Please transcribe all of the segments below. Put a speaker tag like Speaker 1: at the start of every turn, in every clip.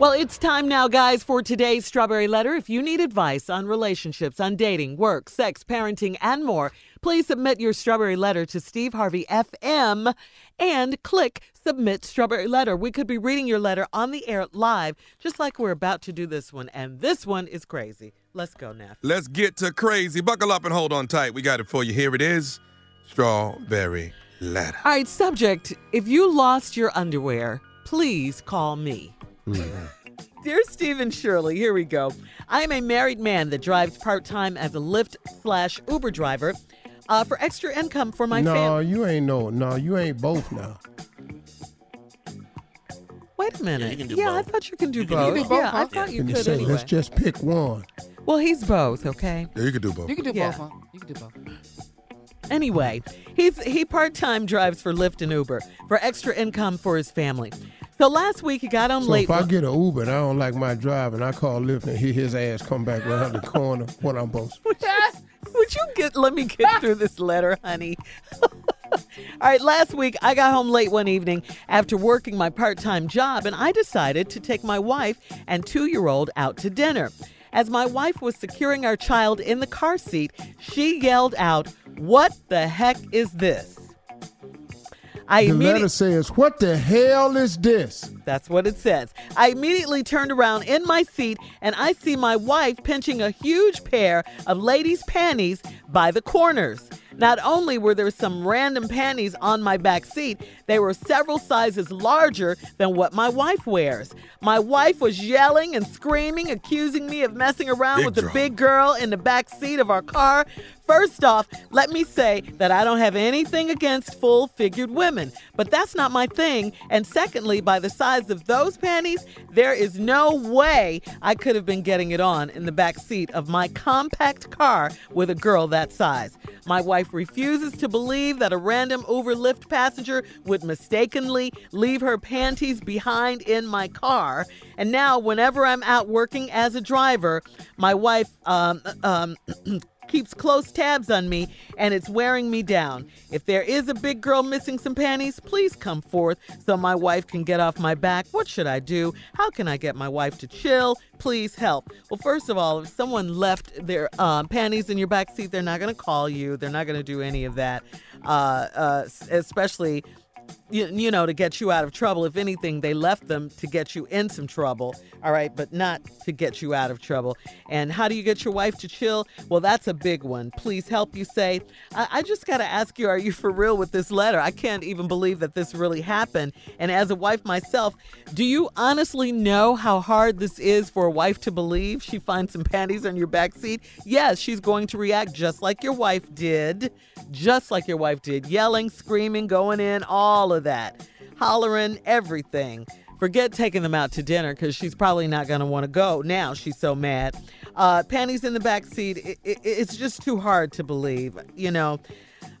Speaker 1: Well, it's time now, guys, for today's Strawberry Letter. If you need advice on relationships, on dating, work, sex, parenting, and more, please submit your Strawberry Letter to Steve Harvey FM and click Submit Strawberry Letter. We could be reading your letter on the air live, just like we're about to do this one. And this one is crazy. Let's go, Neff.
Speaker 2: Let's get to crazy. Buckle up and hold on tight. We got it for you. Here it is Strawberry Letter.
Speaker 1: All right, subject if you lost your underwear, please call me. Dear Steve and Shirley, here we go. I am a married man that drives part time as a Lyft slash Uber driver uh, for extra income for my family.
Speaker 3: no,
Speaker 1: family.
Speaker 3: you ain't no. No, you ain't both now.
Speaker 1: Wait a minute.
Speaker 4: you can do
Speaker 1: I
Speaker 4: both.
Speaker 1: thought you can do
Speaker 4: You can
Speaker 1: both.
Speaker 4: do
Speaker 1: yeah, I
Speaker 4: huh?
Speaker 1: thought you
Speaker 3: And you
Speaker 1: could
Speaker 3: say,
Speaker 1: anyway.
Speaker 3: let's just pick one.
Speaker 1: Well, he's both, okay?
Speaker 2: Yeah, you can do both.
Speaker 4: You can do
Speaker 1: Yeah.
Speaker 4: both, huh? You can do both.
Speaker 1: Anyway, he's he part-time drives for Lyft and Uber for extra income for his family. So last week he got home
Speaker 3: So
Speaker 1: late.
Speaker 3: if I get an Uber and I don't like my drive and I call Lyft and hear his ass come back around the corner, what I'm supposed to
Speaker 1: Would you get let me get through this letter, honey? All right, last week I got home late one evening after working my part-time job and I decided to take my wife and 2-year-old out to dinner. As my wife was securing our child in the car seat, she yelled out, "What the heck is this?" I
Speaker 3: The
Speaker 1: immediately
Speaker 3: letter says, "What the hell is this?"
Speaker 1: That's what it says. I immediately turned around in my seat and I see my wife pinching a huge pair of ladies' panties by the corners. Not only were there some random panties on my back seat, they were several sizes larger than what my wife wears. My wife was yelling and screaming, accusing me of messing around
Speaker 2: Big
Speaker 1: with the big girl in the back seat of our car. First off, let me say that I don't have anything against full figured women, but that's not my thing. And secondly, by the size of those panties, there is no way I could have been getting it on in the back seat of my compact car with a girl that size. My wife refuses to believe that a random Uber Lyft passenger would mistakenly leave her panties behind in my car. And now, whenever I'm out working as a driver, my wife um, um, keeps close tabs on me and it's wearing me down. If there is a big girl missing some panties, please come forth so my wife can get off my back. What should I do? How can I get my wife to chill? Please help. Well, first of all, if someone left their um, panties in your back seat, they're not going to call you. They're not going to do any of that, uh, uh, especially you, you know, to get you out of trouble. If anything, they left them to get you in some trouble, all right, but not to get you out of trouble. And how do you get your wife to chill? Well, that's a big one. Please help you say. I, I just got to ask you, are you for real with this letter? I can't even believe that this really happened. And as a wife myself, do you honestly know how hard this is for a wife to believe she finds some panties on your back seat? Yes, she's going to react just like your wife did, just like your wife did, yelling, screaming, going in, all of that, hollering, everything. Forget taking them out to dinner because she's probably not going to want to go now. She's so mad. Uh, panties in the back seat, it, it, it's just too hard to believe, you know.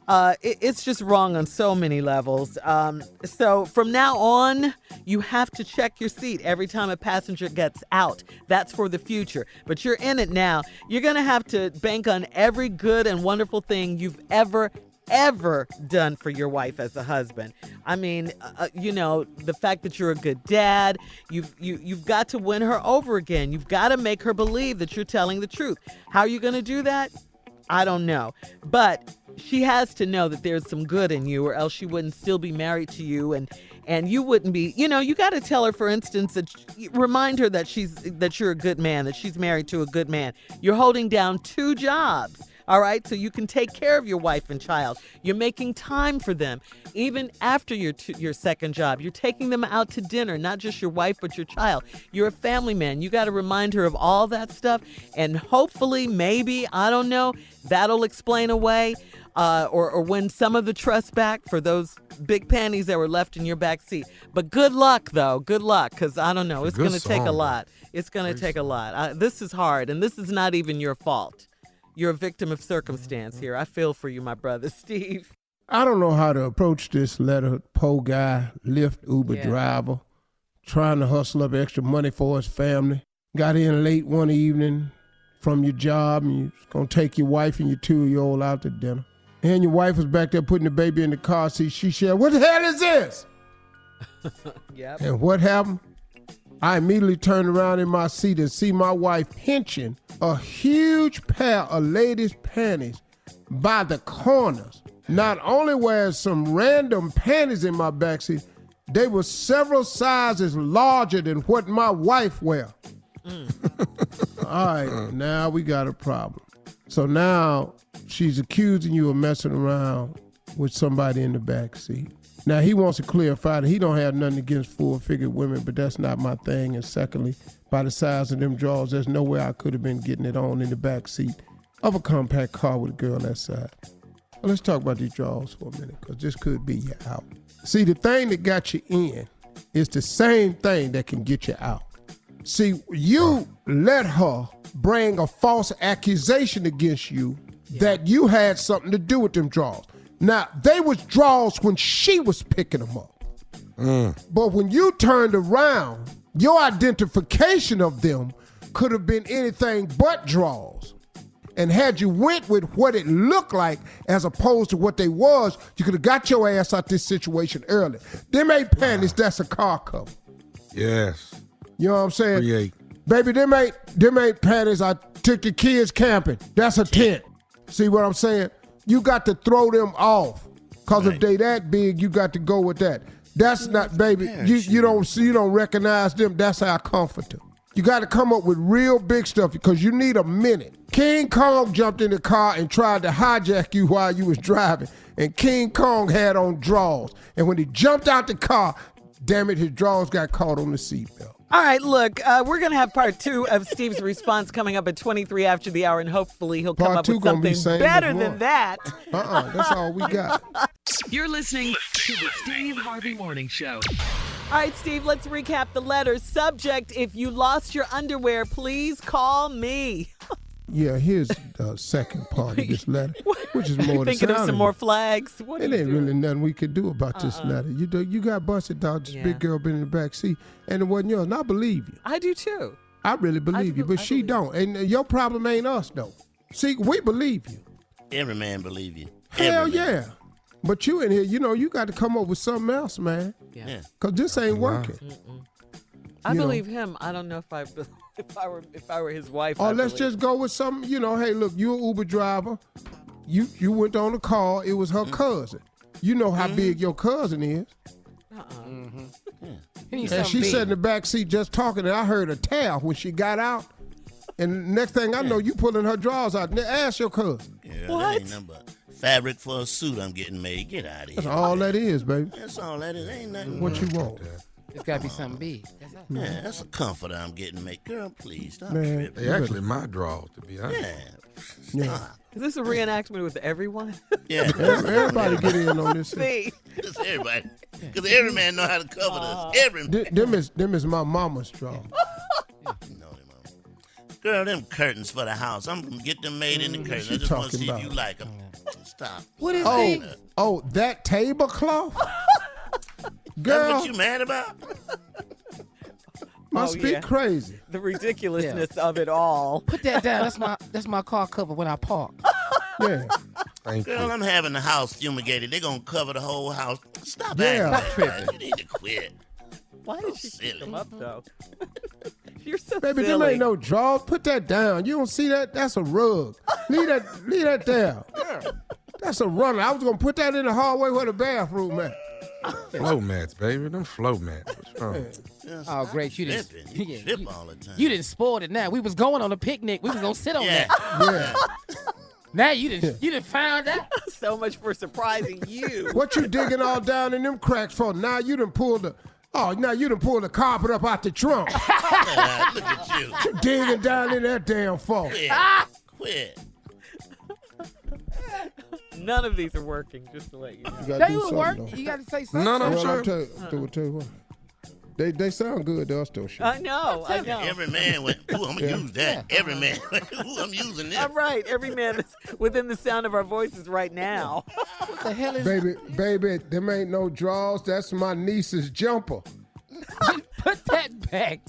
Speaker 1: Uh, it, it's just wrong on so many levels. Um, so from now on, you have to check your seat every time a passenger gets out. That's for the future. But you're in it now. You're going to have to bank on every good and wonderful thing you've ever ever done for your wife as a husband. I mean, uh, you know, the fact that you're a good dad, you've you you've got to win her over again. You've got to make her believe that you're telling the truth. How are you going to do that? I don't know. But she has to know that there's some good in you or else she wouldn't still be married to you and and you wouldn't be you know you got to tell her for instance that remind her that she's that you're a good man that she's married to a good man you're holding down two jobs all right so you can take care of your wife and child you're making time for them even after your t- your second job you're taking them out to dinner not just your wife but your child you're a family man you got to remind her of all that stuff and hopefully maybe i don't know that'll explain away uh, or, or win some of the trust back for those big panties that were left in your back seat. But good luck, though. Good luck, because I don't know. It's going to take a lot. It's going to take a lot. Uh, this is hard, and this is not even your fault. You're a victim of circumstance here. I feel for you, my brother, Steve.
Speaker 3: I don't know how to approach this letter. Po guy, Lyft Uber
Speaker 1: Yeah.
Speaker 3: driver, trying to hustle up extra money for his family. Got in late one evening from your job, and you're gonna take your wife and your two-year-old out to dinner. And your wife was back there putting the baby in the car seat. She said, "What the hell is this?"
Speaker 1: Yep.
Speaker 3: And what happened? I immediately turned around in my seat and see my wife pinching a huge pair of ladies' panties by the corners. Not only were some random panties in my backseat, they were several sizes larger than what my wife wear. Mm. All right, now we got a problem. So now she's accusing you of messing around with somebody in the back seat. Now he wants to clarify that he don't have nothing against full-figured women, but that's not my thing. And secondly, by the size of them drawers, there's no way I could have been getting it on in the back seat of a compact car with a girl that size. Well, let's talk about these drawers for a minute, because this could be you out. See, the thing that got you in is the same thing that can get you out. See, you let her bring a false accusation against you that you had something to do with them drawers. Now, they was draws when she was picking them up. Mm. But when you turned around, your identification of them could have been anything but draws. And had you went with what it looked like as opposed to what they was, you could have got your ass out this situation early. Them ain't panties, that's a car cover.
Speaker 2: Yes.
Speaker 3: You know what I'm saying?
Speaker 2: Create.
Speaker 3: Baby, them ain't them ain't panties. I took the kids camping. That's a tent. See what I'm saying? You got to throw them off. Cause if they that big, you got to go with that. That's not, baby. You you don't see, you don't recognize them. That's our comforter. You got to come up with real big stuff because you need a minute. King Kong jumped in the car and tried to hijack you while you was driving, and King Kong had on drawers. And when he jumped out the car, damn it, his drawers got caught on the seatbelt.
Speaker 1: All right, look, uh, we're going to have part two of Steve's response coming up at 23 after the hour, and hopefully he'll come up with
Speaker 3: be
Speaker 1: something
Speaker 3: as
Speaker 1: better than that.
Speaker 3: Uh-uh, that's all we got.
Speaker 4: You're listening to the Steve Harvey Morning Show.
Speaker 1: All right, Steve, let's recap the letters. Subject If you lost your underwear, please call me.
Speaker 3: Yeah, here's the second part of this letter, which is more the
Speaker 1: Thinking of some
Speaker 3: it.
Speaker 1: more flags. What
Speaker 3: It ain't
Speaker 1: doing?
Speaker 3: really nothing we could do about this letter. You do, you got busted out. This
Speaker 1: Yeah.
Speaker 3: big girl been in the back seat, and it wasn't yours. And I believe you.
Speaker 1: I do too.
Speaker 3: I really believe you,
Speaker 1: be-
Speaker 3: but
Speaker 1: I
Speaker 3: she
Speaker 1: believe
Speaker 3: don't. And uh, your problem ain't us though. See, we believe you.
Speaker 5: Every man believe you.
Speaker 3: Hell
Speaker 5: man.
Speaker 3: yeah. But you in here, you know, you got to come up with something else, man.
Speaker 5: Yeah.
Speaker 3: Cause this ain't working.
Speaker 1: I
Speaker 3: You know.
Speaker 1: believe him. I don't know if I if I were if I were his wife.
Speaker 3: Or
Speaker 1: I
Speaker 3: let's
Speaker 1: believe.
Speaker 3: just go with something. You know, hey, look, you an Uber driver. You you went on a call. It was her mm-hmm. cousin. You know how mm-hmm. big your cousin is. Uh-uh. Mm-hmm. And she sat in the back seat just talking, and I heard a towel when she got out. And next thing I know, you pulling her drawers out. Now, Ask your cousin.
Speaker 5: Yeah,
Speaker 1: What?
Speaker 5: That ain't nothing fabric for a suit I'm getting made. Get out of here.
Speaker 3: That's all that is, baby.
Speaker 5: That's all that is. Ain't nothing.
Speaker 3: What you want,
Speaker 6: It's got to be something big. That's all.
Speaker 5: Yeah, that's a comfort I'm getting made. Girl, please stop
Speaker 3: man?
Speaker 5: tripping.
Speaker 2: They actually my draws, to be honest.
Speaker 5: Yeah.
Speaker 3: Yeah.
Speaker 1: Is this a reenactment with everyone?
Speaker 5: Yeah.
Speaker 3: Everybody get in on this.
Speaker 1: See,
Speaker 5: Just everybody. Because every man know how to cover this. Every man.
Speaker 3: Th- Them is them is my mama's draw.
Speaker 5: know them, mama. Girl, them curtains for the house. I'm gonna get them made in the mm, curtains. I
Speaker 3: she
Speaker 5: just want to
Speaker 3: talking
Speaker 5: see if you
Speaker 3: about?
Speaker 5: like them. Stop.
Speaker 6: What is
Speaker 3: Oh,
Speaker 6: these?
Speaker 3: oh, that tablecloth.
Speaker 5: That's
Speaker 3: Girl,
Speaker 5: what you mad about?
Speaker 3: must
Speaker 1: Oh,
Speaker 3: be
Speaker 1: yeah.
Speaker 3: crazy.
Speaker 1: the ridiculousness of it all.
Speaker 6: Put that down. That's my that's my car cover when I park.
Speaker 3: Yeah.
Speaker 2: Thank
Speaker 5: Girl,
Speaker 2: you.
Speaker 5: I'm having the house fumigated. They're gonna cover the whole house. Stop
Speaker 3: Yeah.
Speaker 5: acting
Speaker 3: Stop
Speaker 5: like that. You need to quit.
Speaker 1: Why did she pick
Speaker 5: Silly.
Speaker 1: them up though? You're so
Speaker 3: Baby, them
Speaker 1: silly.
Speaker 3: ain't no drawers. Put that down. You don't see that? That's a rug. leave that leave that there. That's a runner. I was gonna put that in the hallway where the bathroom at.
Speaker 2: Flow mats, baby. Them flow mats. What's wrong?
Speaker 5: Just
Speaker 6: Oh,
Speaker 5: stop
Speaker 6: great. You didn't.
Speaker 5: tripping. You
Speaker 6: yeah,
Speaker 5: trip
Speaker 6: you,
Speaker 5: all the time.
Speaker 6: you didn't spoil it now. We was going on a picnic. We was going to sit on
Speaker 5: Yeah.
Speaker 6: that.
Speaker 3: Yeah.
Speaker 6: Now you didn't you didn't find out.
Speaker 1: so much for surprising you.
Speaker 3: what you digging all down in them cracks for? Now you done pulled the oh now you done pulled the carpet up out the trunk.
Speaker 5: Yeah, look at you.
Speaker 3: you digging down in that damn phone.
Speaker 5: Quit. Quit.
Speaker 1: None of these are working. Just to let you know.
Speaker 3: You gotta
Speaker 6: They
Speaker 3: do
Speaker 6: would
Speaker 3: something,
Speaker 6: work.
Speaker 3: though.
Speaker 6: You got to say something.
Speaker 2: No, no, I'm
Speaker 3: Well,
Speaker 2: sure.
Speaker 3: I'll tell you, I'll tell you what. They they sound good to us though. Shit.
Speaker 1: I know. I know.
Speaker 5: Every man went, ooh, I'm gonna use that. Every man went, ooh, I'm using this.
Speaker 1: All right. Every man is within the sound of our voices right now.
Speaker 6: What the hell is
Speaker 3: Baby, baby, them ain't no draws. That's my niece's jumper.
Speaker 6: Put that back.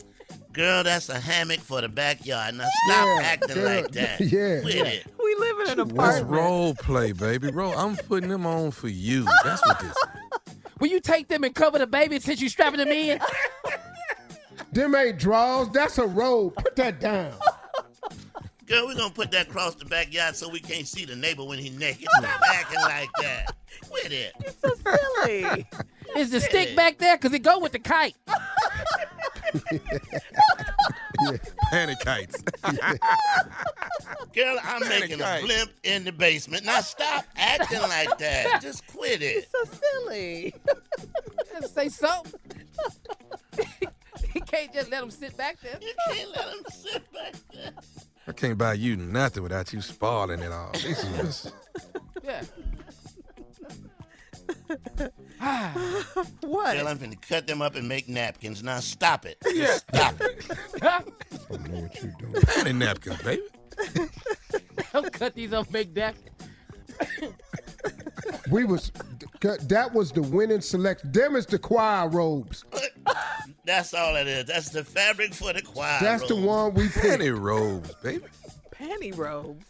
Speaker 5: Girl, that's a hammock for the backyard. Now stop
Speaker 3: Yeah,
Speaker 5: acting
Speaker 3: girl,
Speaker 5: like that.
Speaker 3: yeah.
Speaker 5: Quit
Speaker 3: Yeah.
Speaker 5: it.
Speaker 1: We live in an
Speaker 2: That's
Speaker 1: apartment.
Speaker 2: role play, baby. Roll. I'm putting them on for you. That's what this is.
Speaker 6: Will you take them and cover the baby since you strapping them in?
Speaker 3: Them ain't draws. That's a robe. Put that down.
Speaker 5: Girl, we're gonna put that across the backyard so we can't see the neighbor when he's naked. Stop acting like that. Quit it.
Speaker 1: It's so silly.
Speaker 6: Is the stick back there? Cause it go with the kite.
Speaker 2: Panic kites.
Speaker 5: Girl, I'm making a blimp in the basement. Now stop acting like that. Just quit it.
Speaker 1: so silly.
Speaker 6: Let's say something. you can't just let him sit back there.
Speaker 5: You can't let him sit back there.
Speaker 2: I can't buy you nothing without you spoiling it all. This is just,
Speaker 6: Yeah.
Speaker 1: What?
Speaker 5: Girl, I'm finna cut them up and make napkins. Now stop it. Just stop it.
Speaker 3: I don't know what you're doing.
Speaker 2: panty napkins, baby.
Speaker 6: Don't cut these up, make that.
Speaker 3: We was that was the winning select. Them is the choir robes.
Speaker 5: That's all it is. That's the fabric for the choir.
Speaker 3: That's the one we picked.
Speaker 2: Panty robes, baby.
Speaker 1: Panty robes.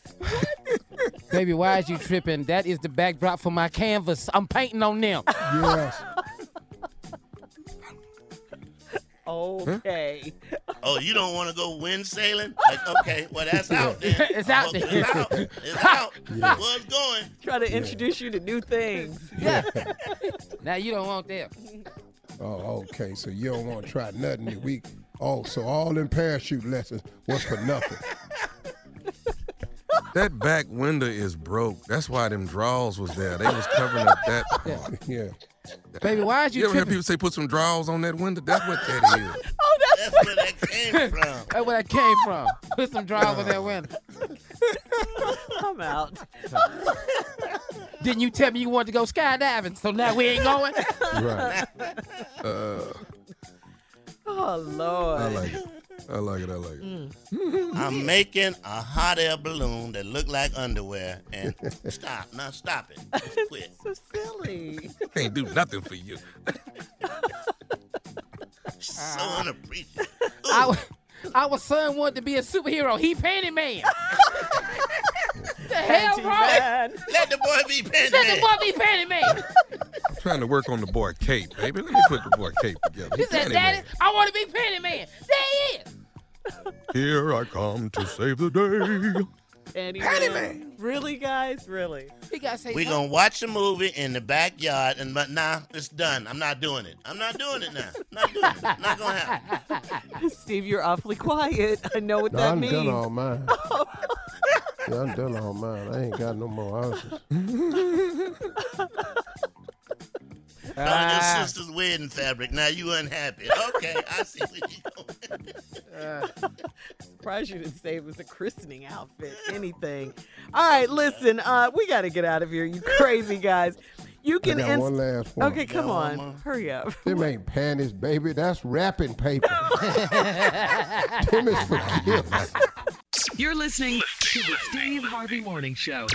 Speaker 6: Baby, why is you tripping? That is the backdrop for my canvas. I'm painting on them.
Speaker 3: Yes.
Speaker 1: Okay.
Speaker 5: Oh, you don't want to go wind sailing? Like, okay, well that's out there.
Speaker 6: It's out
Speaker 5: Okay,
Speaker 6: there.
Speaker 5: It's out. It's out. Where's it going?
Speaker 1: Try to introduce you to new things.
Speaker 6: Yeah. now you don't want them.
Speaker 3: Oh, okay. So you don't want to try nothing this week. Oh, so all them parachute lessons was for nothing.
Speaker 2: That back window is broke. That's why them drawers was there. They was covering up that part.
Speaker 3: Yeah.
Speaker 6: Baby, why is you,
Speaker 2: You ever hear people say put some drawers on that window? That's what that is.
Speaker 5: That's where that came from.
Speaker 6: That's where that came from. Put some drawers in that window.
Speaker 1: I'm out.
Speaker 6: Didn't you tell me you wanted to go skydiving? So now we ain't going?
Speaker 3: Right.
Speaker 1: Uh, oh Lord.
Speaker 2: I like it. I like it. I like it. Mm.
Speaker 5: I'm making a hot air balloon that look like underwear. And stop. Now stop it. Just quit.
Speaker 1: So silly.
Speaker 2: Can't do nothing for you.
Speaker 5: So unappreciative.
Speaker 6: Our, our son wanted to be a superhero. He painted man. the hell
Speaker 1: Panty
Speaker 6: wrong?
Speaker 1: man.
Speaker 5: Let the boy be
Speaker 6: Let the
Speaker 5: penny.
Speaker 6: boy be painted man.
Speaker 2: I'm trying to work on the boy Cape, baby. Let me put the boy Cape together.
Speaker 6: He
Speaker 2: He
Speaker 6: said, Daddy,
Speaker 2: man.
Speaker 6: I want to be painted man. There he is.
Speaker 2: Here I come to save the day.
Speaker 1: Panty,
Speaker 2: Panty
Speaker 1: man.
Speaker 2: man.
Speaker 1: Really, guys? Really?
Speaker 6: He got to say
Speaker 5: We're
Speaker 6: something.
Speaker 5: gonna watch a movie in the backyard, and but nah, it's done. I'm not doing it. I'm not doing it now. Not doing it. Not gonna happen.
Speaker 1: Steve, you're awfully quiet. I know what
Speaker 3: No,
Speaker 1: that
Speaker 3: I'm
Speaker 1: means.
Speaker 3: done all mine. Oh, yeah, I'm done all mine. I ain't got no more answers.
Speaker 5: Found
Speaker 6: Ah.
Speaker 5: your sister's wedding fabric. Now you unhappy. Okay, I see where you're going.
Speaker 1: Surprised you didn't say it was a christening outfit. Anything. All right, listen. Uh, we got to get out of here, you crazy guys. You
Speaker 3: I
Speaker 1: can.
Speaker 3: got
Speaker 1: ins-
Speaker 3: one last one.
Speaker 1: okay, come
Speaker 5: got one
Speaker 1: on.
Speaker 5: more?
Speaker 1: Hurry up.
Speaker 3: Them ain't panties, baby. That's wrapping paper. Them is for kids.
Speaker 4: You're listening to the Steve Harvey Morning Show.